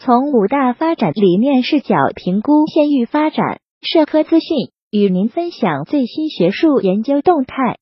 从五大发展理念视角评估县域发展，社科资讯与您分享最新学术研究动态。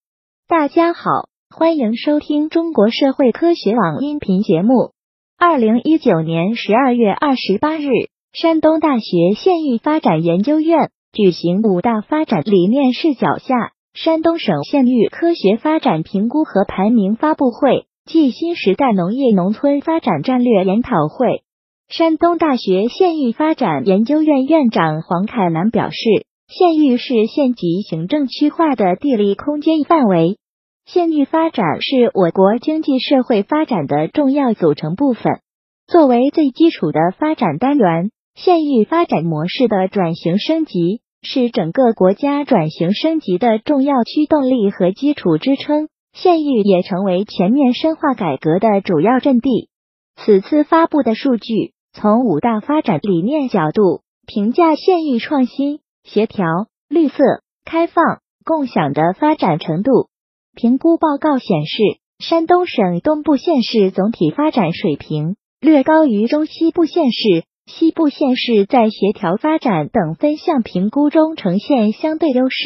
大家好，欢迎收听中国社会科学网音频节目。二零一九年十二月二十八日，山东大学县域发展研究院举行五大发展理念视角下山东省县域科学发展评估和排名发布会暨新时代农业农村发展战略研讨会。山东大学县域发展研究院院长黄凯南表示，县域是县级行政区划的地理空间范围，县域发展是我国经济社会发展的重要组成部分。作为最基础的发展单元，县域发展模式的转型升级是整个国家转型升级的重要驱动力和基础支撑。县域也成为全面深化改革的主要阵地。此次发布的数据。从五大发展理念角度评价县域创新、协调、绿色、开放、共享的发展程度。评估报告显示，山东省东部县市总体发展水平略高于中西部县市，西部县市在协调发展等分项评估中呈现相对优势。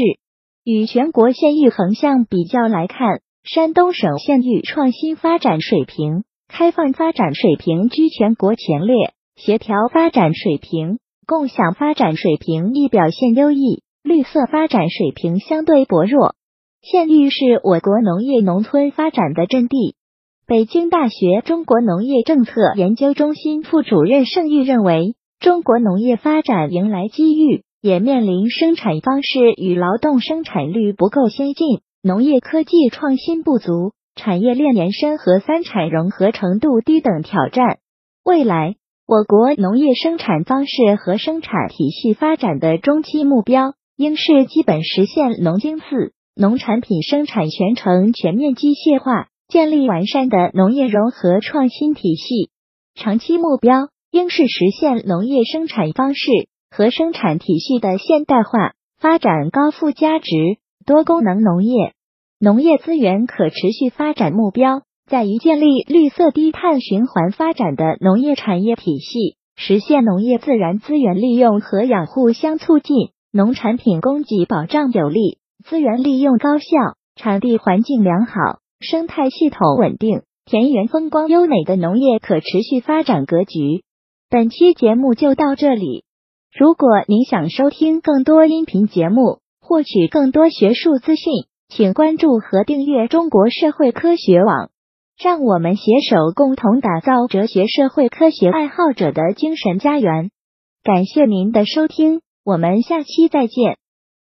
与全国县域横向比较来看，山东省县域创新发展水平、开放发展水平居全国前列。协调发展水平、共享发展水平亦表现优异，绿色发展水平相对薄弱。县域是我国农业农村发展的阵地。北京大学中国农业政策研究中心副主任盛玉认为，中国农业发展迎来机遇，也面临生产方式与劳动生产率不够先进、农业科技创新不足、产业链延伸和三产融合程度低等挑战。未来。我国农业生产方式和生产体系发展的中期目标，应是基本实现农经四农产品生产全程全面机械化，建立完善的农业融合创新体系；长期目标，应是实现农业生产方式和生产体系的现代化，发展高附加值、多功能农业。农业资源可持续发展目标。在于建立绿色低碳循环发展的农业产业体系，实现农业自然资源利用和养护相促进，农产品供给保障有力，资源利用高效，产地环境良好，生态系统稳定，田园风光优美的农业可持续发展格局。本期节目就到这里。如果您想收听更多音频节目，获取更多学术资讯，请关注和订阅中国社会科学网。让我们携手共同打造哲学社会科学爱好者的精神家园。感谢您的收听，我们下期再见。